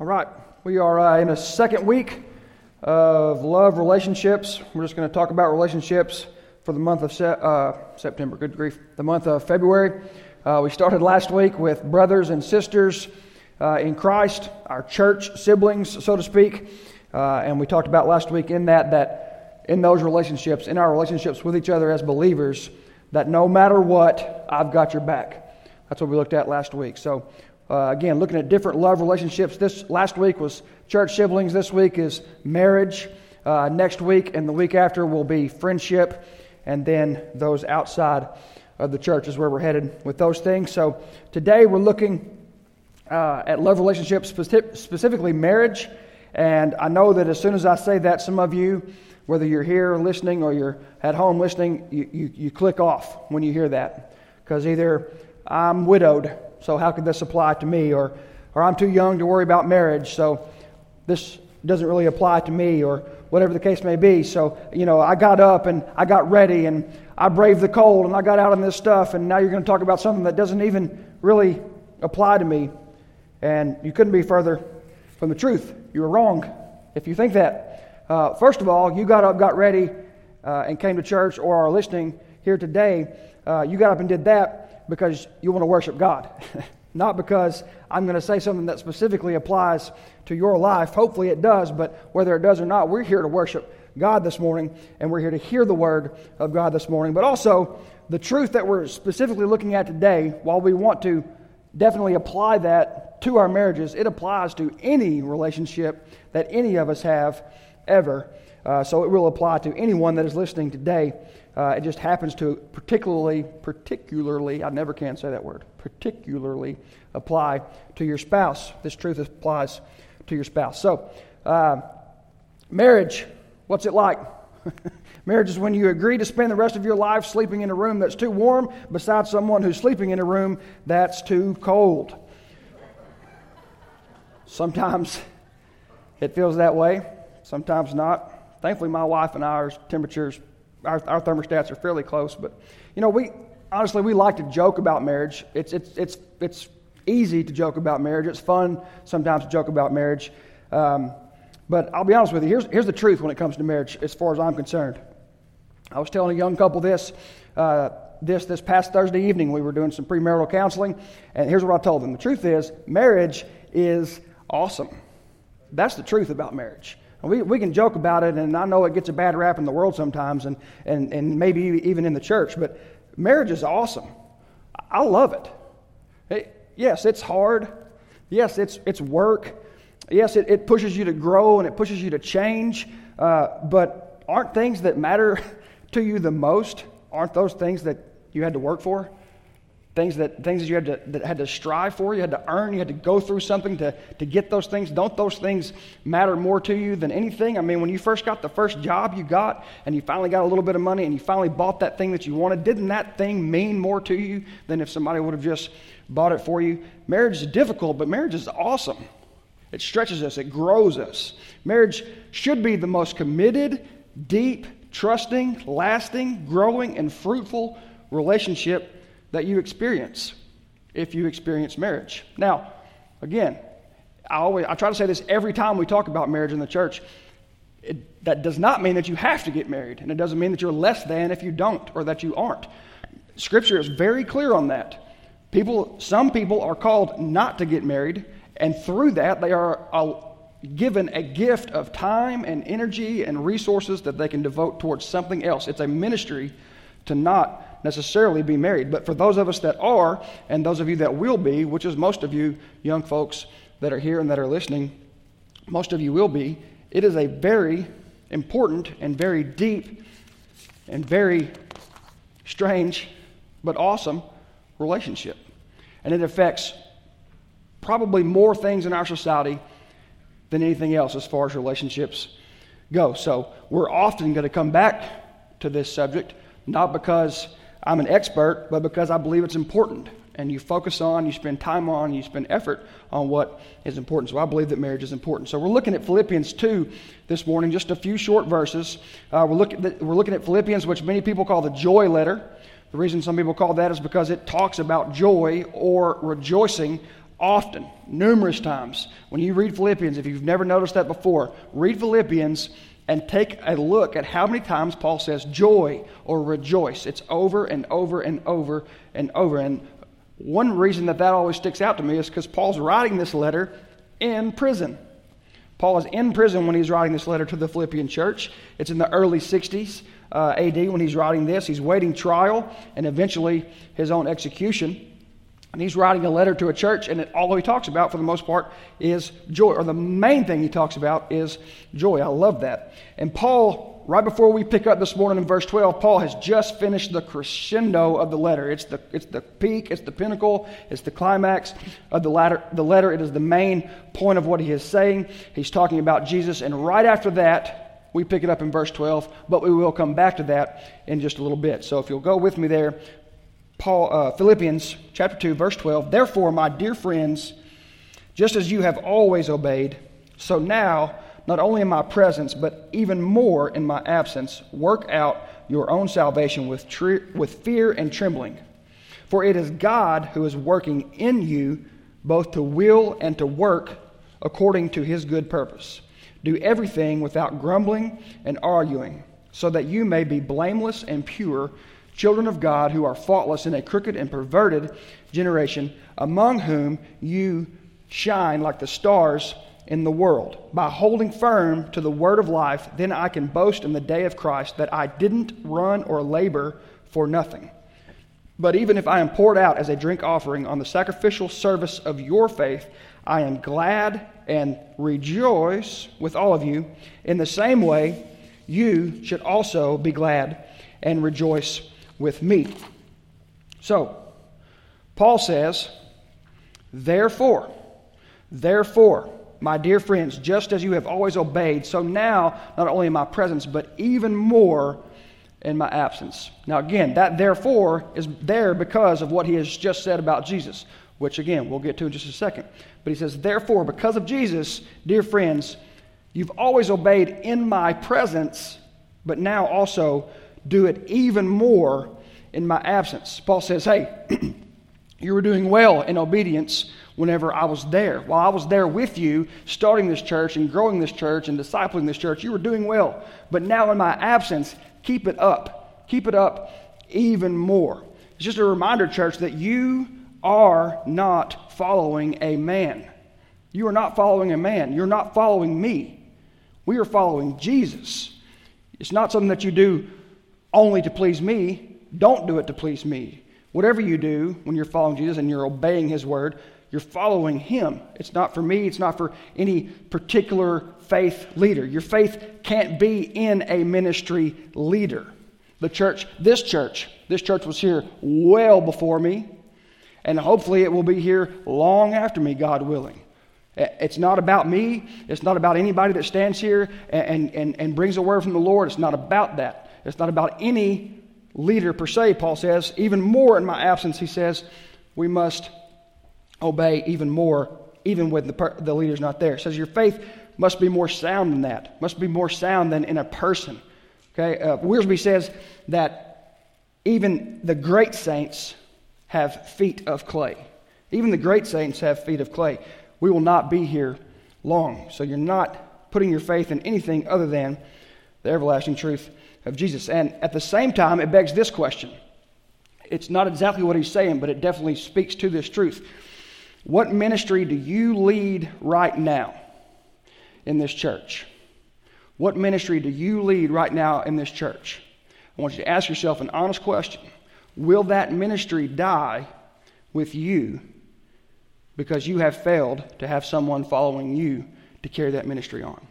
All right, we are uh, in a second week of love relationships. We're just going to talk about relationships for the month of se- uh, September. Good grief, the month of February. Uh, we started last week with brothers and sisters uh, in Christ, our church siblings, so to speak, uh, and we talked about last week in that that in those relationships, in our relationships with each other as believers, that no matter what, I've got your back. That's what we looked at last week. So uh, again, looking at different love relationships. This last week was church siblings. This week is marriage. Uh, next week and the week after will be friendship, and then those outside of the church is where we're headed with those things. So today we're looking uh, at love relationships, specifically marriage. And I know that as soon as I say that, some of you, whether you're here listening or you're at home listening, you, you, you click off when you hear that. Because either I'm widowed so how could this apply to me? Or, or I'm too young to worry about marriage, so this doesn't really apply to me, or whatever the case may be. So, you know, I got up and I got ready and I braved the cold and I got out on this stuff, and now you're going to talk about something that doesn't even really apply to me. And you couldn't be further from the truth. You were wrong if you think that. Uh, first of all, you got up, got ready, uh, and came to church or are listening here today. Uh, you got up and did that because you want to worship God, not because I'm going to say something that specifically applies to your life. Hopefully it does, but whether it does or not, we're here to worship God this morning, and we're here to hear the word of God this morning. But also, the truth that we're specifically looking at today, while we want to definitely apply that to our marriages, it applies to any relationship that any of us have ever. Uh, so it will apply to anyone that is listening today. Uh, it just happens to particularly, particularly, I never can say that word, particularly apply to your spouse. This truth applies to your spouse. So, uh, marriage, what's it like? marriage is when you agree to spend the rest of your life sleeping in a room that's too warm beside someone who's sleeping in a room that's too cold. Sometimes it feels that way, sometimes not. Thankfully, my wife and I, temperatures our, our thermostats are fairly close. But, you know, we honestly, we like to joke about marriage. It's, it's, it's, it's easy to joke about marriage. It's fun sometimes to joke about marriage. Um, but I'll be honest with you, here's, here's the truth when it comes to marriage, as far as I'm concerned. I was telling a young couple this, uh, this this past Thursday evening. We were doing some premarital counseling, and here's what I told them. The truth is, marriage is awesome. That's the truth about marriage. We, we can joke about it, and I know it gets a bad rap in the world sometimes, and, and, and maybe even in the church, but marriage is awesome. I love it. it yes, it's hard. Yes, it's, it's work. Yes, it, it pushes you to grow and it pushes you to change. Uh, but aren't things that matter to you the most, aren't those things that you had to work for? Things that things that you had to that had to strive for, you had to earn, you had to go through something to, to get those things. Don't those things matter more to you than anything? I mean, when you first got the first job you got and you finally got a little bit of money and you finally bought that thing that you wanted, didn't that thing mean more to you than if somebody would have just bought it for you? Marriage is difficult, but marriage is awesome. It stretches us, it grows us. Marriage should be the most committed, deep, trusting, lasting, growing, and fruitful relationship that you experience if you experience marriage. Now, again, I always I try to say this every time we talk about marriage in the church. It, that does not mean that you have to get married, and it doesn't mean that you're less than if you don't or that you aren't. Scripture is very clear on that. People, some people are called not to get married, and through that they are uh, given a gift of time and energy and resources that they can devote towards something else. It's a ministry to not necessarily be married. But for those of us that are, and those of you that will be, which is most of you young folks that are here and that are listening, most of you will be, it is a very important and very deep and very strange but awesome relationship. And it affects probably more things in our society than anything else as far as relationships go. So we're often going to come back to this subject, not because I'm an expert, but because I believe it's important. And you focus on, you spend time on, you spend effort on what is important. So I believe that marriage is important. So we're looking at Philippians 2 this morning, just a few short verses. Uh, we're, look at, we're looking at Philippians, which many people call the joy letter. The reason some people call that is because it talks about joy or rejoicing often, numerous times. When you read Philippians, if you've never noticed that before, read Philippians and take a look at how many times Paul says joy or rejoice. It's over and over and over and over. And one reason that that always sticks out to me is because Paul's writing this letter in prison. Paul is in prison when he's writing this letter to the Philippian church. It's in the early 60s uh, AD when he's writing this. He's waiting trial and eventually his own execution. And he's writing a letter to a church, and it, all he talks about, for the most part, is joy. Or the main thing he talks about is joy. I love that. And Paul, right before we pick up this morning in verse 12, Paul has just finished the crescendo of the letter. It's the, it's the peak, it's the pinnacle, it's the climax of the, latter, the letter. It is the main point of what he is saying. He's talking about Jesus, and right after that, we pick it up in verse 12, but we will come back to that in just a little bit. So if you'll go with me there, Paul, uh, Philippians chapter 2, verse 12. Therefore, my dear friends, just as you have always obeyed, so now, not only in my presence, but even more in my absence, work out your own salvation with, tre- with fear and trembling. For it is God who is working in you both to will and to work according to his good purpose. Do everything without grumbling and arguing, so that you may be blameless and pure children of God who are faultless in a crooked and perverted generation, among whom you shine like the stars in the world. By holding firm to the word of life, then I can boast in the day of Christ that I didn't run or labor for nothing. But even if I am poured out as a drink offering on the sacrificial service of your faith, I am glad and rejoice with all of you. In the same way, you should also be glad and rejoice with me. So, Paul says, Therefore, therefore, my dear friends, just as you have always obeyed, so now, not only in my presence, but even more in my absence. Now, again, that therefore is there because of what he has just said about Jesus, which, again, we'll get to in just a second. But he says, Therefore, because of Jesus, dear friends, you've always obeyed in my presence, but now also do it even more in my absence. Paul says, Hey, you were doing well in obedience whenever I was there. While I was there with you, starting this church and growing this church and discipling this church, you were doing well. But now in my absence, keep it up. Keep it up even more. It's just a reminder, church, that you are not following a man. You are not following a man. You're not following me. We are following Jesus. It's not something that you do only to please me. Don't do it to please me. Whatever you do when you're following Jesus and you're obeying his word, you're following him. It's not for me, it's not for any particular faith leader. Your faith can't be in a ministry leader. The church, this church, this church was here well before me, and hopefully it will be here long after me, God willing. It's not about me. It's not about anybody that stands here and, and, and brings a word from the Lord. It's not about that. It's not about any leader per se, Paul says. Even more in my absence, he says, we must obey even more, even when the, per- the leader's not there. Says your faith must be more sound than that, must be more sound than in a person. Okay? Uh, Wiersbe says that even the great saints have feet of clay. Even the great saints have feet of clay. We will not be here long. So you're not putting your faith in anything other than the everlasting truth of Jesus. And at the same time, it begs this question. It's not exactly what he's saying, but it definitely speaks to this truth. What ministry do you lead right now in this church? What ministry do you lead right now in this church? I want you to ask yourself an honest question. Will that ministry die with you because you have failed to have someone following you to carry that ministry on?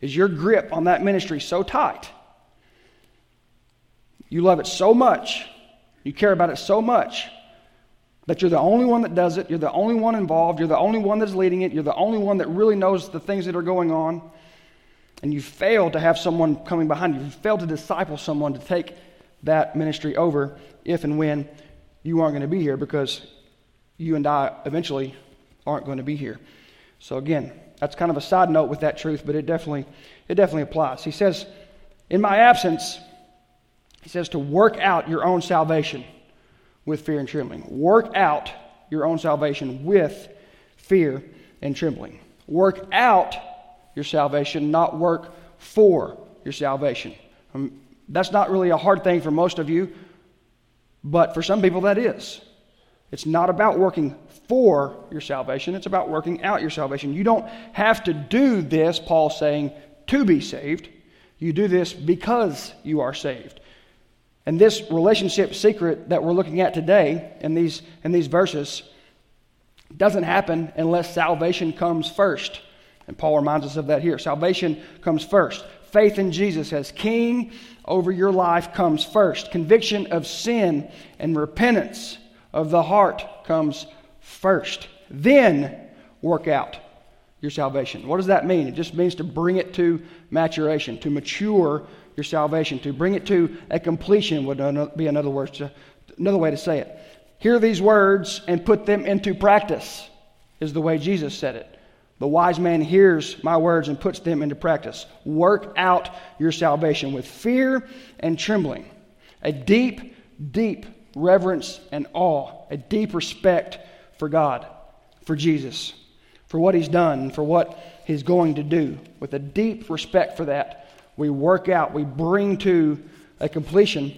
Is your grip on that ministry so tight you love it so much, you care about it so much, that you're the only one that does it, you're the only one involved, you're the only one that's leading it, you're the only one that really knows the things that are going on, and you fail to have someone coming behind you. You fail to disciple someone to take that ministry over if and when you aren't going to be here because you and I eventually aren't going to be here. So again, that's kind of a side note with that truth, but it definitely it definitely applies. He says, "In my absence, he says to work out your own salvation with fear and trembling. Work out your own salvation with fear and trembling. Work out your salvation, not work for your salvation. Um, that's not really a hard thing for most of you, but for some people that is. It's not about working for your salvation, it's about working out your salvation. You don't have to do this, Paul's saying, to be saved. You do this because you are saved. And this relationship secret that we're looking at today in these, in these verses doesn't happen unless salvation comes first. And Paul reminds us of that here. Salvation comes first. Faith in Jesus as King over your life comes first. Conviction of sin and repentance of the heart comes first. Then work out your salvation. What does that mean? It just means to bring it to maturation, to mature your salvation, to bring it to a completion would be another, word another way to say it. Hear these words and put them into practice, is the way Jesus said it. The wise man hears my words and puts them into practice. Work out your salvation with fear and trembling, a deep, deep reverence and awe, a deep respect for God, for Jesus, for what He's done, for what He's going to do. With a deep respect for that, we work out, we bring to a completion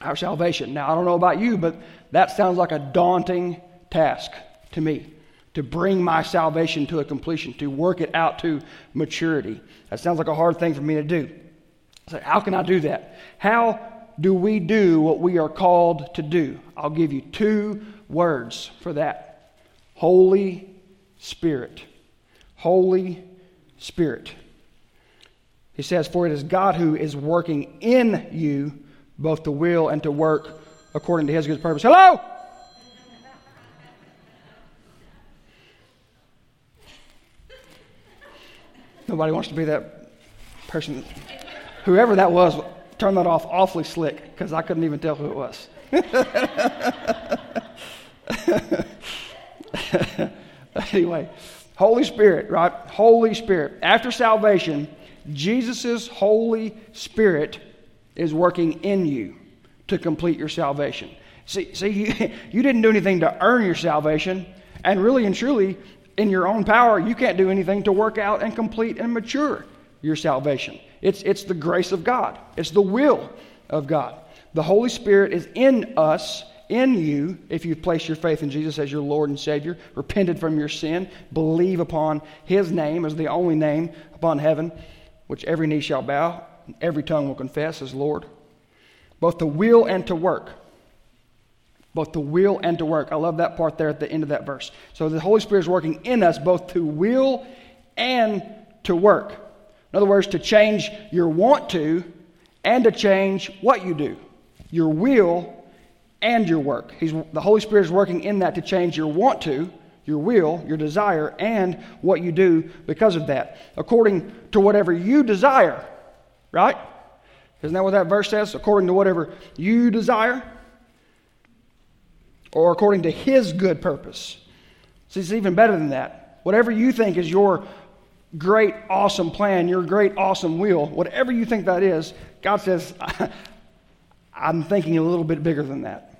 our salvation. Now, I don't know about you, but that sounds like a daunting task to me to bring my salvation to a completion, to work it out to maturity. That sounds like a hard thing for me to do. So, how can I do that? How do we do what we are called to do? I'll give you two words for that Holy Spirit. Holy Spirit. He says, For it is God who is working in you both to will and to work according to his good purpose. Hello? Nobody wants to be that person. Whoever that was, turn that off awfully slick because I couldn't even tell who it was. anyway, Holy Spirit, right? Holy Spirit. After salvation, Jesus' Holy Spirit is working in you to complete your salvation. See, see you, you didn't do anything to earn your salvation, and really and truly, in your own power, you can't do anything to work out and complete and mature your salvation. It's, it's the grace of God, it's the will of God. The Holy Spirit is in us, in you, if you've placed your faith in Jesus as your Lord and Savior, repented from your sin, believe upon His name as the only name upon heaven, which every knee shall bow, and every tongue will confess as Lord. Both to will and to work both to will and to work. I love that part there at the end of that verse. So the Holy Spirit is working in us both to will and to work. In other words, to change your want to and to change what you do, your will and your work. He's, the Holy Spirit is working in that to change your want to, your will, your desire, and what you do because of that, according to whatever you desire, right? Isn't that what that verse says? According to whatever you desire or according to His good purpose. See, it's even better than that. Whatever you think is your great, awesome plan, your great, awesome will, whatever you think that is, God says, I'm thinking a little bit bigger than that.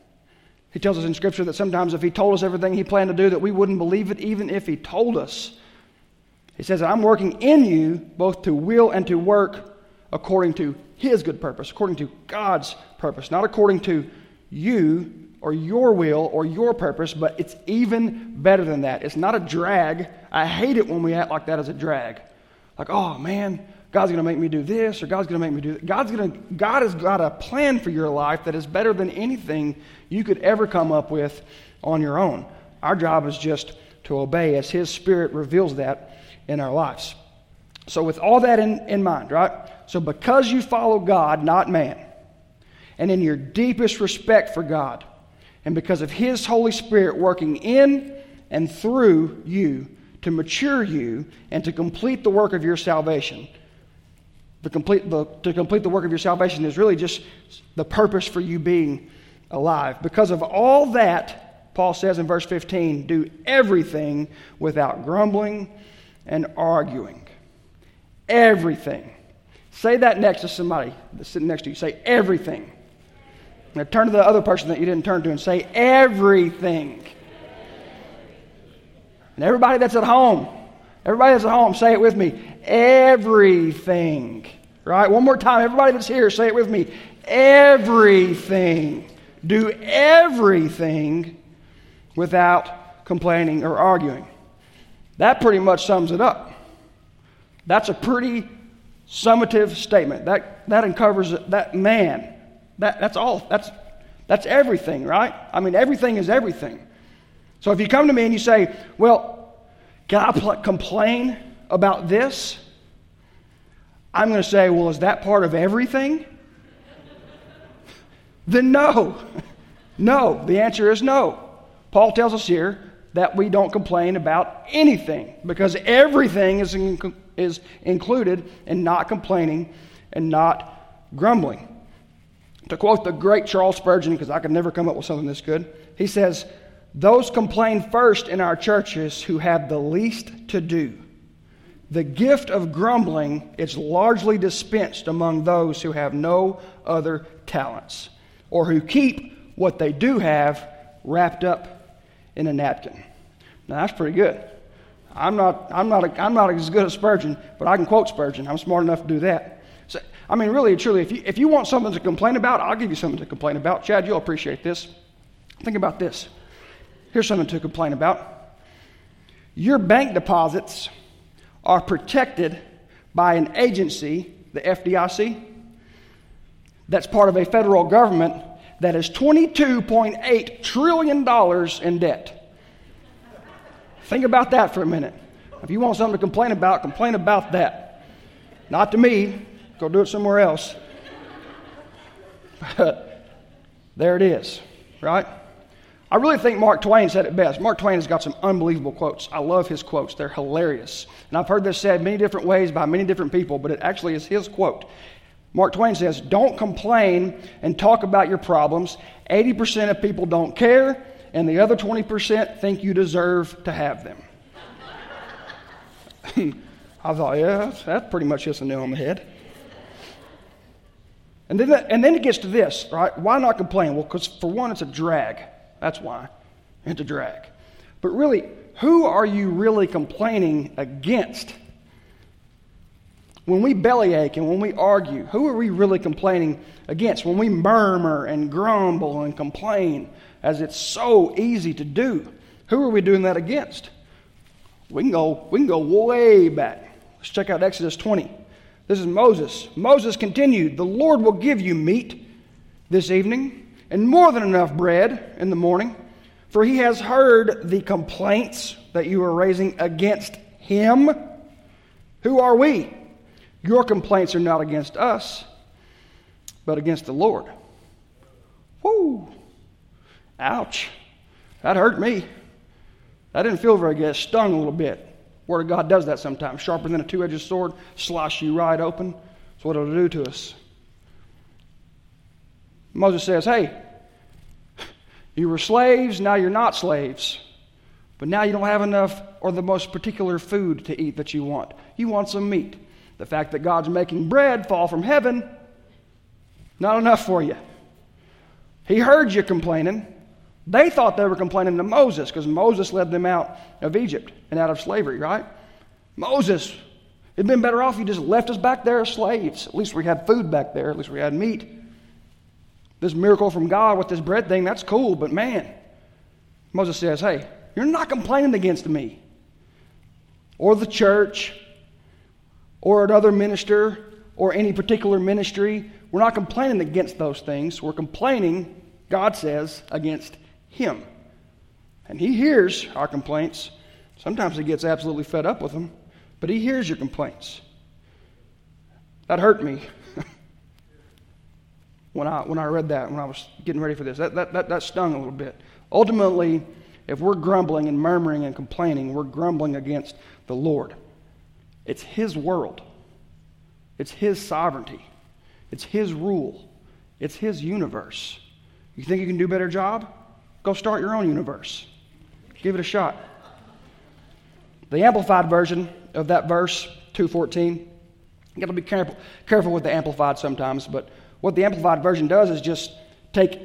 He tells us in Scripture that sometimes if He told us everything He planned to do, that we wouldn't believe it even if He told us. He says, I'm working in you both to will and to work according to His good purpose, according to God's purpose, not according to you or your will or your purpose, but it's even better than that. It's not a drag. I hate it when we act like that as a drag. Like, oh man, God's going to make me do this or God's going to make me do that. God's going to, God has got a plan for your life that is better than anything you could ever come up with on your own. Our job is just to obey as His Spirit reveals that in our lives. So, with all that in, in mind, right? So, because you follow God, not man, and in your deepest respect for God, and because of His Holy Spirit working in and through you to mature you and to complete the work of your salvation. The complete, the, to complete the work of your salvation is really just the purpose for you being alive. Because of all that, Paul says in verse 15, do everything without grumbling and arguing. Everything. Say that next to somebody that's sitting next to you. Say everything. Now turn to the other person that you didn't turn to and say, everything. And everybody that's at home, everybody that's at home, say it with me. Everything. Right? One more time. Everybody that's here, say it with me. Everything. Do everything without complaining or arguing. That pretty much sums it up. That's a pretty summative statement. That, that uncovers that man. That, that's all. That's, that's everything, right? I mean, everything is everything. So if you come to me and you say, well, can I pl- complain about this? I'm going to say, well, is that part of everything? then no. No. The answer is no. Paul tells us here that we don't complain about anything because everything is, in, is included in not complaining and not grumbling. To quote the great Charles Spurgeon, because I could never come up with something this good, he says, Those complain first in our churches who have the least to do. The gift of grumbling is largely dispensed among those who have no other talents or who keep what they do have wrapped up in a napkin. Now, that's pretty good. I'm not, I'm, not a, I'm not as good as Spurgeon, but I can quote Spurgeon. I'm smart enough to do that. So, I mean, really, truly, if you, if you want something to complain about, I'll give you something to complain about. Chad, you'll appreciate this. Think about this. Here's something to complain about. Your bank deposits are protected by an agency, the FDIC, that's part of a federal government that is $22.8 trillion in debt. Think about that for a minute. If you want something to complain about, complain about that. Not to me, go do it somewhere else. But there it is, right? I really think Mark Twain said it best. Mark Twain has got some unbelievable quotes. I love his quotes, they're hilarious. And I've heard this said many different ways by many different people, but it actually is his quote. Mark Twain says, Don't complain and talk about your problems. 80% of people don't care, and the other 20% think you deserve to have them. I thought, yeah, that's pretty much just a nail on the head. And then, and then it gets to this, right? Why not complain? Well, because for one, it's a drag. That's why. It's a drag. But really, who are you really complaining against? When we bellyache and when we argue, who are we really complaining against? When we murmur and grumble and complain, as it's so easy to do, who are we doing that against? We can go, we can go way back. Let's check out Exodus 20. This is Moses. Moses continued, The Lord will give you meat this evening, and more than enough bread in the morning, for he has heard the complaints that you are raising against him. Who are we? Your complaints are not against us, but against the Lord. Whoo! Ouch. That hurt me. That didn't feel very good. It stung a little bit. Word of God does that sometimes. Sharper than a two edged sword, slice you right open. That's what it'll do to us. Moses says, Hey, you were slaves, now you're not slaves. But now you don't have enough or the most particular food to eat that you want. You want some meat. The fact that God's making bread fall from heaven, not enough for you. He heard you complaining. They thought they were complaining to Moses because Moses led them out of Egypt and out of slavery, right? Moses, it'd been better off if you just left us back there as slaves. At least we had food back there, at least we had meat. This miracle from God with this bread thing, that's cool, but man, Moses says, hey, you're not complaining against me or the church or another minister or any particular ministry. We're not complaining against those things. We're complaining, God says, against Him. And He hears our complaints. Sometimes He gets absolutely fed up with them, but He hears your complaints. That hurt me when, I, when I read that, when I was getting ready for this. That, that, that, that stung a little bit. Ultimately, if we're grumbling and murmuring and complaining, we're grumbling against the Lord. It's His world, it's His sovereignty, it's His rule, it's His universe. You think you can do a better job? Go start your own universe. Give it a shot. The amplified version of that verse, 214, you got to be careful, careful with the amplified sometimes, but what the amplified version does is just take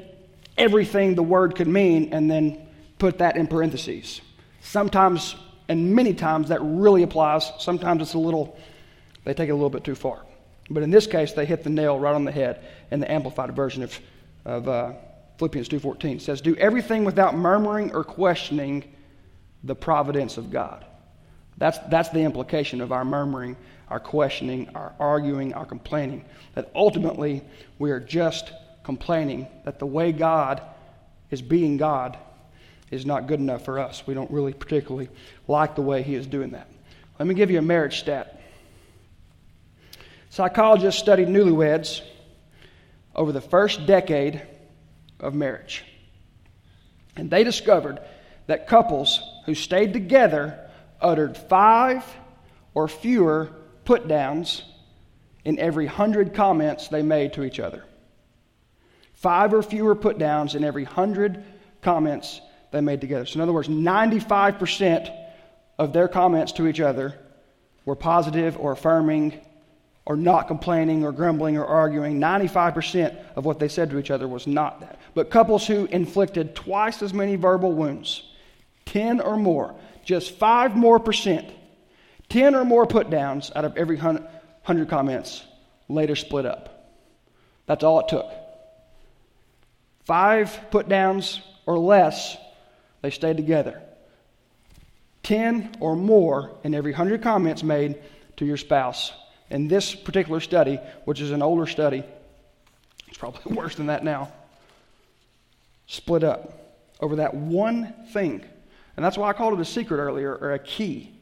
everything the word could mean and then put that in parentheses. Sometimes and many times that really applies. Sometimes it's a little, they take it a little bit too far. But in this case, they hit the nail right on the head in the amplified version of, of uh, Philippians 2.14. It says, Do everything without murmuring or questioning the providence of God. That's, that's the implication of our murmuring, our questioning, our arguing, our complaining. That ultimately we are just complaining that the way God is being God is not good enough for us. We don't really particularly like the way He is doing that. Let me give you a marriage stat. Psychologists studied newlyweds over the first decade of marriage. And they discovered that couples who stayed together uttered five or fewer put downs in every hundred comments they made to each other. Five or fewer put downs in every hundred comments they made together. So, in other words, 95% of their comments to each other were positive or affirming or not complaining or grumbling or arguing. 95% of what they said to each other was not that. But couples who inflicted twice as many verbal wounds, 10 or more, just 5 more percent, 10 or more put downs out of every 100 comments later split up. That's all it took. Five put downs or less, they stayed together. 10 or more in every 100 comments made to your spouse in this particular study, which is an older study, it's probably worse than that now, split up over that one thing. And that's why I called it a secret earlier, or a key.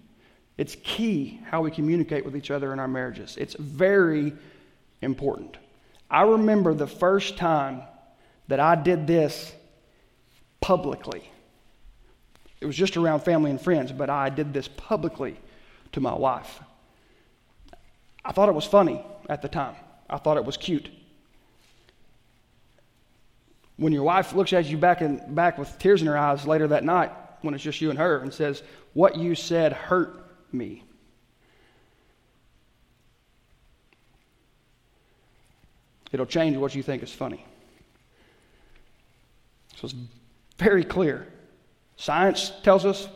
It's key how we communicate with each other in our marriages. It's very important. I remember the first time that I did this publicly. It was just around family and friends, but I did this publicly to my wife. I thought it was funny at the time. I thought it was cute. When your wife looks at you back, in, back with tears in her eyes later that night, when it's just you and her, and says, What you said hurt me. It'll change what you think is funny. So it's very clear. Science tells us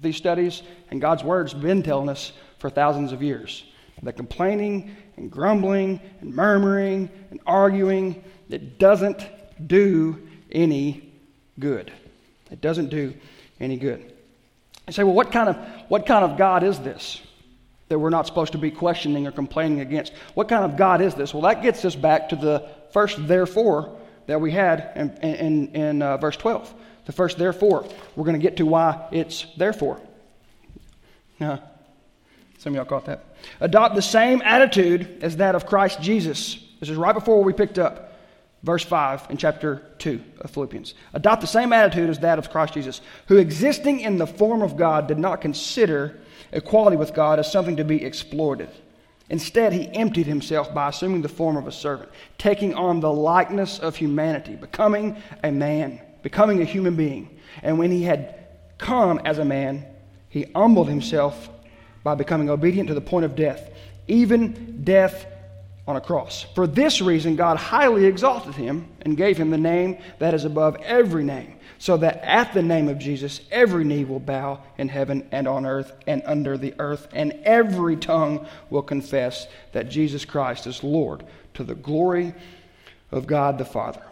these studies, and God's Word's been telling us for thousands of years the complaining and grumbling and murmuring and arguing, it doesn't do any good. It doesn't do any good. You say, well, what kind of, what kind of God is this that we're not supposed to be questioning or complaining against? What kind of God is this? Well, that gets us back to the first therefore that we had in, in, in uh, verse 12. The first therefore. We're going to get to why it's therefore. Now, some of y'all caught that. Adopt the same attitude as that of Christ Jesus. This is right before we picked up verse 5 in chapter 2 of Philippians. Adopt the same attitude as that of Christ Jesus, who existing in the form of God did not consider equality with God as something to be exploited. Instead, he emptied himself by assuming the form of a servant, taking on the likeness of humanity, becoming a man, becoming a human being. And when he had come as a man, he humbled himself by becoming obedient to the point of death, even death on a cross. For this reason, God highly exalted him and gave him the name that is above every name, so that at the name of Jesus every knee will bow in heaven and on earth and under the earth, and every tongue will confess that Jesus Christ is Lord to the glory of God the Father.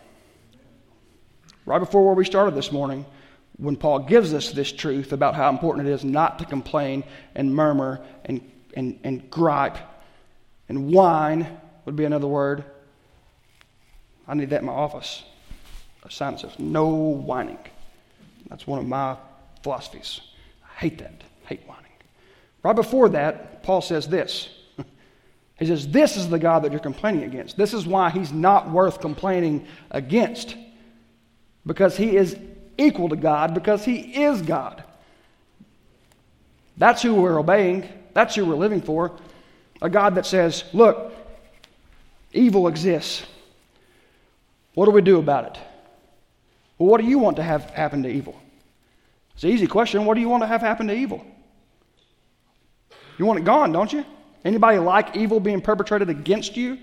Right before where we started this morning, when Paul gives us this truth about how important it is not to complain and murmur and, and, and gripe and whine would be another word. I need that in my office. A sign that says no whining. That's one of my philosophies. I hate that. I hate whining. Right before that, Paul says this. He says, This is the God that you're complaining against. This is why he's not worth complaining against. Because he is equal to God because He is God. That's who we're obeying. That's who we're living for. A God that says, look, evil exists. What do we do about it? Well, what do you want to have happen to evil? It's an easy question. What do you want to have happen to evil? You want it gone, don't you? Anybody like evil being perpetrated against you?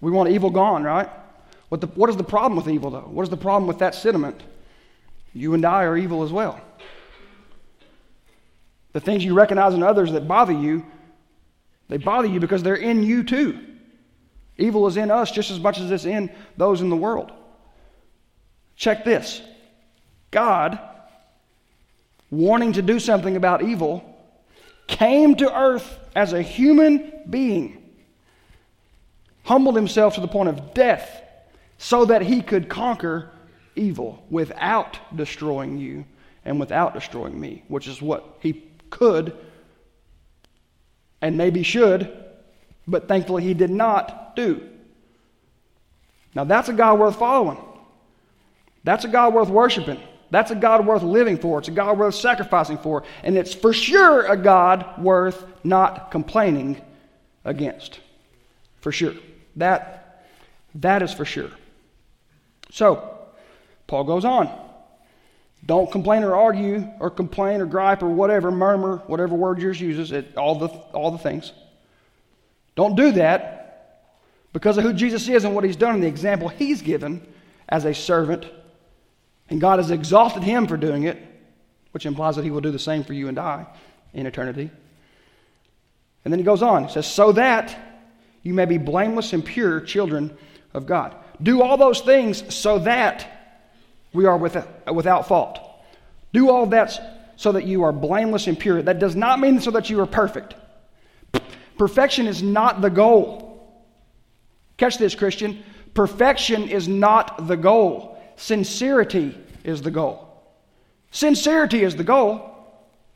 We want evil gone, right? What, the, what is the problem with evil, though? What is the problem with that sentiment? You and I are evil as well. The things you recognize in others that bother you, they bother you because they're in you too. Evil is in us just as much as it's in those in the world. Check this God, wanting to do something about evil, came to earth as a human being, humbled himself to the point of death so that he could conquer evil without destroying you and without destroying me, which is what he could and maybe should, but thankfully he did not do. Now that's a God worth following. That's a God worth worshiping. That's a God worth living for. It's a God worth sacrificing for. And it's for sure a God worth not complaining against. For sure. That, that is for sure. So, Paul goes on. Don't complain or argue or complain or gripe or whatever, murmur, whatever word yours uses, it, all, the, all the things. Don't do that because of who Jesus is and what he's done and the example he's given as a servant. And God has exalted him for doing it, which implies that he will do the same for you and I in eternity. And then he goes on. He says, So that you may be blameless and pure children of God. Do all those things so that we are without, without fault. Do all that so that you are blameless and pure. That does not mean so that you are perfect. Perfection is not the goal. Catch this, Christian. Perfection is not the goal. Sincerity is the goal. Sincerity is the goal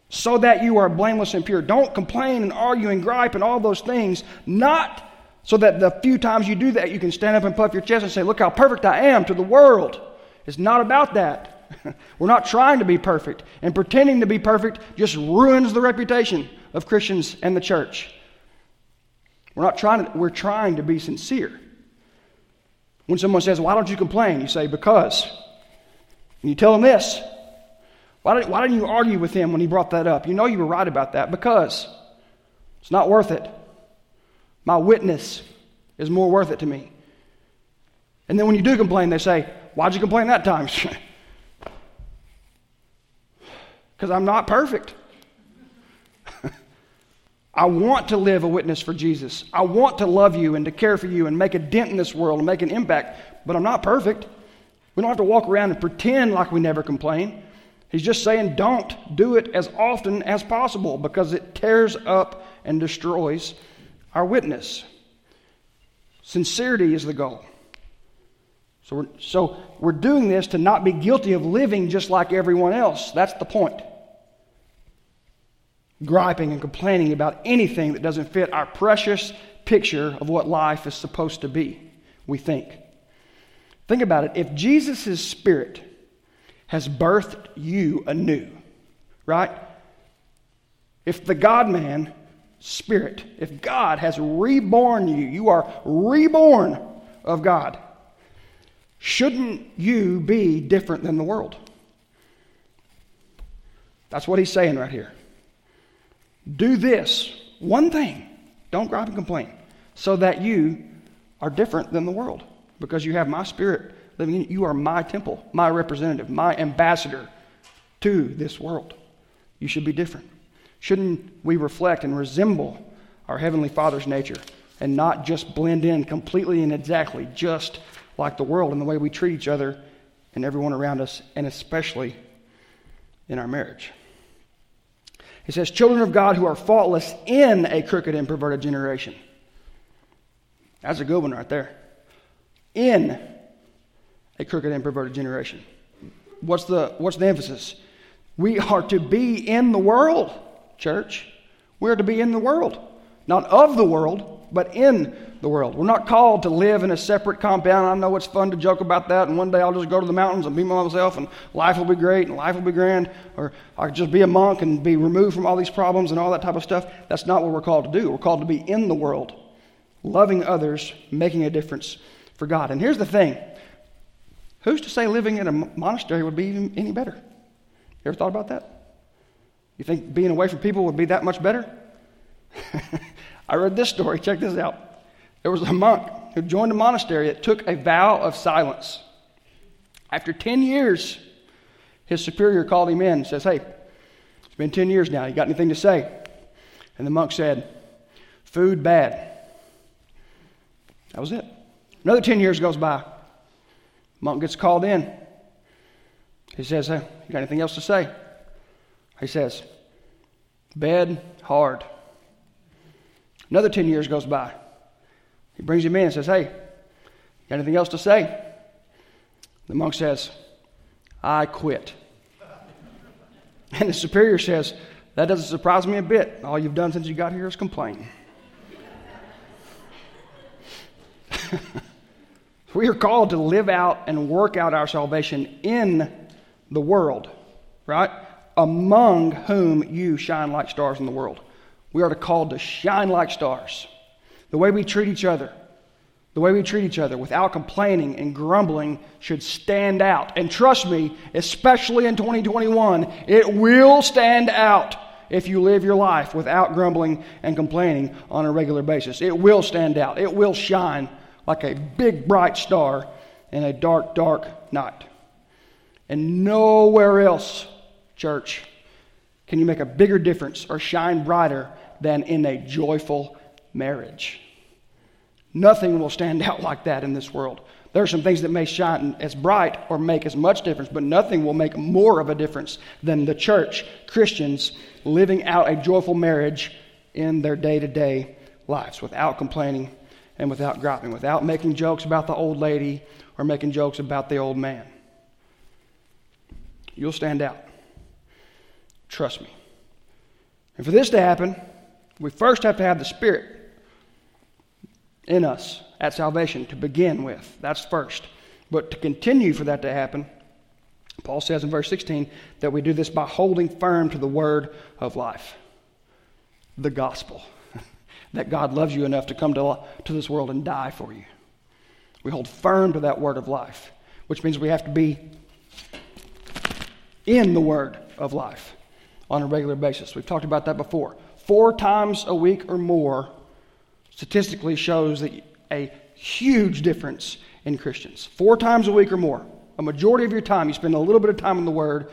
so that you are blameless and pure. Don't complain and argue and gripe and all those things, not so that the few times you do that, you can stand up and puff your chest and say, Look how perfect I am to the world. It's not about that. We're not trying to be perfect. And pretending to be perfect just ruins the reputation of Christians and the church. We're not trying to, we're trying to be sincere. When someone says, Why don't you complain? You say, Because. And you tell them this. Why, didn't, why didn't you argue with him when he brought that up? You know you were right about that. Because it's not worth it. My witness is more worth it to me. And then when you do complain, they say, Why'd you complain that time? Because I'm not perfect. I want to live a witness for Jesus. I want to love you and to care for you and make a dent in this world and make an impact, but I'm not perfect. We don't have to walk around and pretend like we never complain. He's just saying don't do it as often as possible because it tears up and destroys our witness. Sincerity is the goal. So we're, so we're doing this to not be guilty of living just like everyone else. That's the point. Griping and complaining about anything that doesn't fit our precious picture of what life is supposed to be, we think. Think about it. If Jesus' Spirit has birthed you anew, right? If the God man Spirit, if God has reborn you, you are reborn of God Shouldn't you be different than the world? That's what he's saying right here. Do this one thing. Don't gripe and complain. So that you are different than the world. Because you have my spirit living in you. You are my temple, my representative, my ambassador to this world. You should be different. Shouldn't we reflect and resemble our Heavenly Father's nature and not just blend in completely and exactly just like the world in the way we treat each other and everyone around us, and especially in our marriage. He says, Children of God who are faultless in a crooked and perverted generation. That's a good one right there. In a crooked and perverted generation. What's the, what's the emphasis? We are to be in the world, church. We're to be in the world. Not of the world, but in the world. We're not called to live in a separate compound. I know it's fun to joke about that, and one day I'll just go to the mountains and be myself, and life will be great, and life will be grand, or I'll just be a monk and be removed from all these problems and all that type of stuff. That's not what we're called to do. We're called to be in the world, loving others, making a difference for God. And here's the thing who's to say living in a monastery would be even any better? You ever thought about that? You think being away from people would be that much better? I read this story. Check this out. There was a monk who joined a monastery that took a vow of silence. After 10 years, his superior called him in and says, Hey, It's been 10 years now. You got anything to say? And the monk said, Food bad. That was it. Another 10 years goes by. Monk gets called in. He says, Hey, you got anything else to say? He says, Bed hard. Another 10 years goes by. He brings him in and says, Hey, got anything else to say? The monk says, I quit. And the superior says, That doesn't surprise me a bit. All you've done since you got here is complain. we are called to live out and work out our salvation in the world, right? Among whom you shine like stars in the world. We are called to shine like stars. The way we treat each other, the way we treat each other without complaining and grumbling should stand out. And trust me, especially in 2021, it will stand out if you live your life without grumbling and complaining on a regular basis. It will stand out. It will shine like a big bright star in a dark, dark night. And nowhere else, church, can you make a bigger difference or shine brighter than in a joyful marriage. Nothing will stand out like that in this world. There are some things that may shine as bright or make as much difference, but nothing will make more of a difference than the church, Christians, living out a joyful marriage in their day to day lives without complaining and without griping, without making jokes about the old lady or making jokes about the old man. You'll stand out. Trust me. And for this to happen, we first have to have the Spirit in us at salvation to begin with. That's first. But to continue for that to happen, Paul says in verse 16 that we do this by holding firm to the word of life, the gospel, that God loves you enough to come to, to this world and die for you. We hold firm to that word of life, which means we have to be in the word of life on a regular basis. We've talked about that before four times a week or more statistically shows that a huge difference in Christians. Four times a week or more. A majority of your time, you spend a little bit of time in the Word,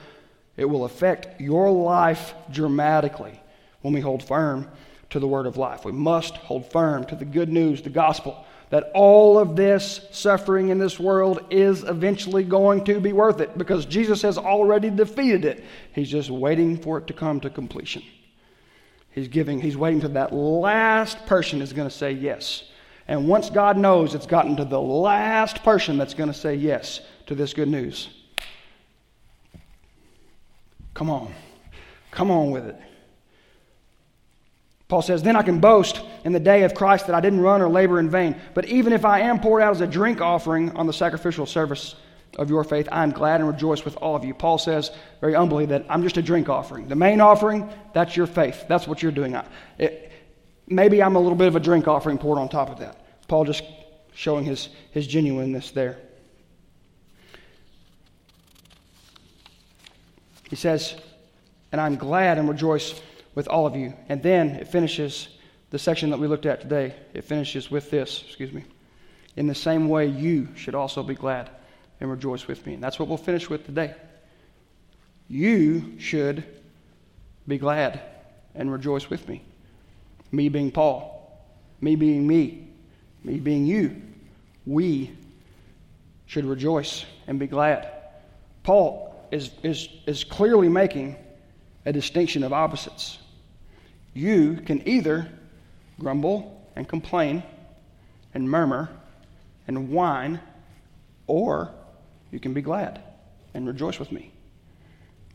it will affect your life dramatically when we hold firm to the Word of life. We must hold firm to the good news, the gospel, that all of this suffering in this world is eventually going to be worth it because Jesus has already defeated it. He's just waiting for it to come to completion. He's giving, he's waiting till that last person is going to say yes. And once God knows it's gotten to the last person that's going to say yes to this good news, come on. Come on with it. Paul says, Then I can boast in the day of Christ that I didn't run or labor in vain. But even if I am poured out as a drink offering on the sacrificial service of your faith, I am glad and rejoice with all of you. Paul says very humbly that I'm just a drink offering. The main offering, that's your faith. That's what you're doing. It, maybe I'm a little bit of a drink offering poured on top of that. Paul just showing his, his genuineness there. He says, and I'm glad and rejoice with all of you. And then it finishes the section that we looked at today. It finishes with this, excuse me. In the same way, you should also be glad and rejoice with me. And that's what we'll finish with today. You should be glad and rejoice with me. Me being Paul, me being me, me being you. We should rejoice and be glad. Paul is, is, is clearly making a distinction of opposites. You can either grumble and complain and murmur and whine, or you can be glad and rejoice with me.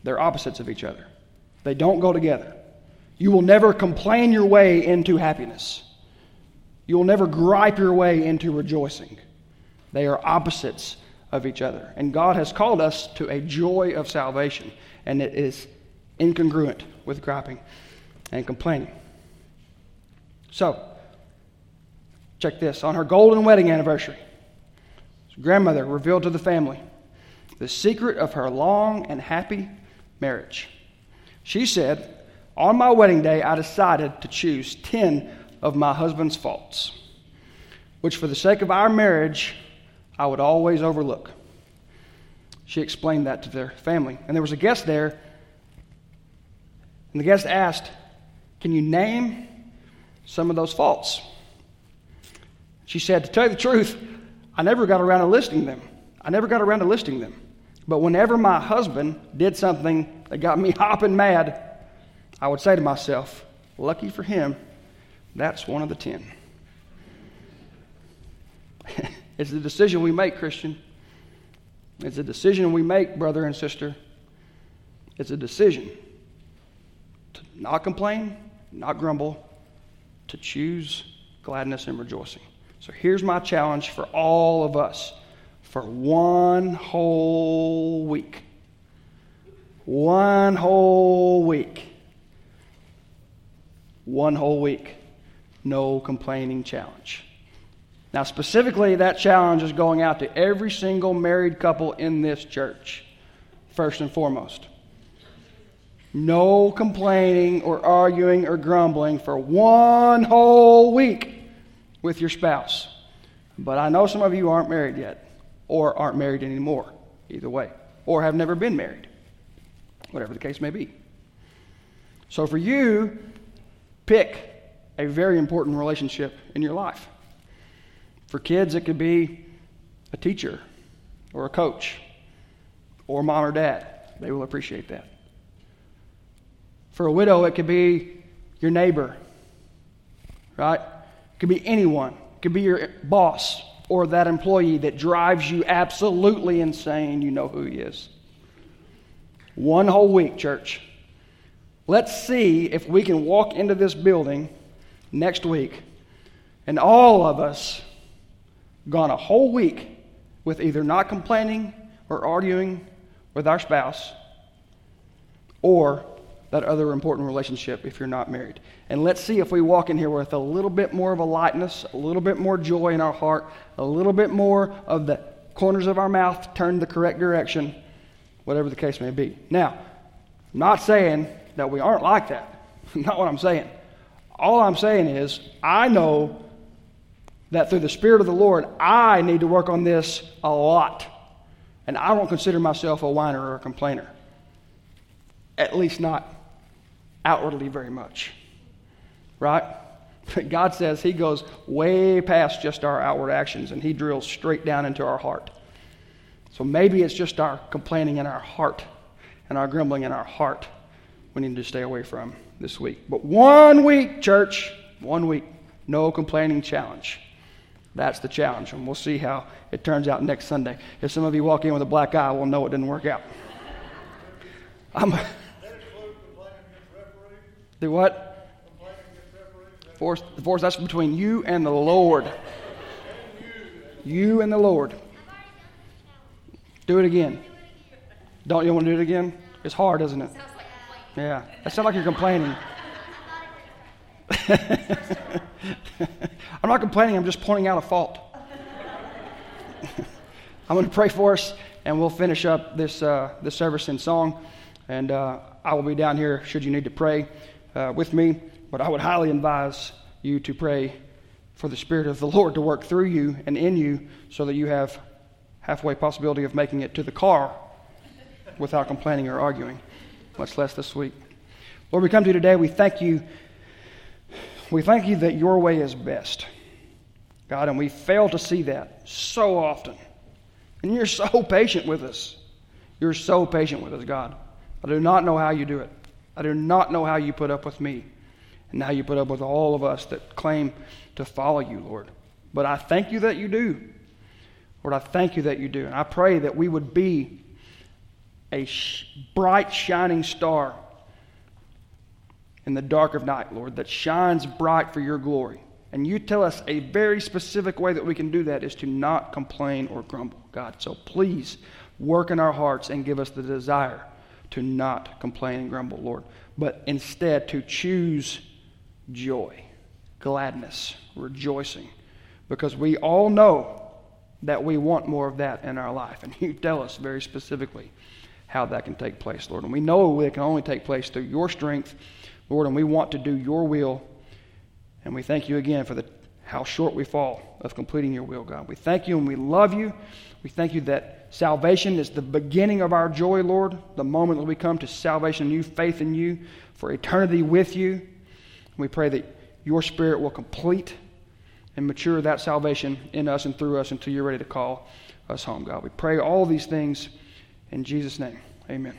They're opposites of each other, they don't go together. You will never complain your way into happiness. You will never gripe your way into rejoicing. They are opposites of each other. And God has called us to a joy of salvation, and it is incongruent with griping and complaining. So, check this. On her golden wedding anniversary, grandmother revealed to the family the secret of her long and happy marriage. She said, On my wedding day, I decided to choose 10 of my husband's faults, which for the sake of our marriage, I would always overlook. She explained that to their family. And there was a guest there And the guest asked, Can you name some of those faults? She said, To tell you the truth, I never got around to listing them. I never got around to listing them. But whenever my husband did something that got me hopping mad, I would say to myself, Lucky for him, that's one of the ten. it's the decision we make, Christian. It's a decision we make, brother and sister. It's a decision to not complain, not grumble, to choose gladness and rejoicing. So here's my challenge for all of us for one whole week. One whole week. One whole week. No complaining challenge. Now, specifically, that challenge is going out to every single married couple in this church, first and foremost. No complaining or arguing or grumbling for one whole week with your spouse. But I know some of you aren't married yet, or aren't married anymore, either way, or have never been married, whatever the case may be. So for you, pick a very important relationship in your life. For kids, it could be a teacher or a coach or mom or dad. They will appreciate that. For a widow, it could be your neighbor, right? It could be anyone. It could be your boss or that employee that drives you absolutely insane. You know who he is. One whole week, church. Let's see if we can walk into this building next week and all of us gone a whole week with either not complaining or arguing with our spouse or that other important relationship if you're not married. And let's see if we walk in here with a little bit more of a lightness, a little bit more joy in our heart, a little bit more of the corners of our mouth turned the correct direction, whatever the case may be. Now, I'm not saying that we aren't like that. not what I'm saying. All I'm saying is, I know that through the Spirit of the Lord, I need to work on this a lot. And I don't consider myself a whiner or a complainer. At least not outwardly very much. Right? But God says He goes way past just our outward actions and He drills straight down into our heart. So maybe it's just our complaining in our heart and our grumbling in our heart we need to stay away from this week. But one week, church, one week, no complaining challenge. That's the challenge, and we'll see how it turns out next Sunday. If some of you walk in with a black eye, we'll know it didn't work out. I'm, do what? The force—that's between you and the Lord. You and the Lord. Do it again. Don't you want to do it again? It's hard, isn't it? Yeah. That sounds like you're complaining. I'm not complaining, I'm just pointing out a fault. I'm going to pray for us, and we'll finish up this, uh, this service in song. And uh, I will be down here should you need to pray uh, with me. But I would highly advise you to pray for the Spirit of the Lord to work through you and in you so that you have halfway possibility of making it to the car without complaining or arguing, much less this week. Lord, we come to you today. We thank you we thank you that your way is best, God, and we fail to see that so often. And you're so patient with us. You're so patient with us, God. I do not know how you do it. I do not know how you put up with me and how you put up with all of us that claim to follow you, Lord. But I thank you that you do. Lord, I thank you that you do. And I pray that we would be a sh- bright, shining star in the dark of night, Lord, that shines bright for your glory. And you tell us a very specific way that we can do that is to not complain or grumble, God. So please work in our hearts and give us the desire to not complain and grumble, Lord, but instead to choose joy, gladness, rejoicing, because we all know that we want more of that in our life. And you tell us very specifically how that can take place, Lord. And we know it can only take place through your strength Lord, and we want to do your will. And we thank you again for the, how short we fall of completing your will, God. We thank you and we love you. We thank you that salvation is the beginning of our joy, Lord, the moment that we come to salvation and you, faith in you, for eternity with you. We pray that your Spirit will complete and mature that salvation in us and through us until you're ready to call us home, God. We pray all these things in Jesus' name. Amen.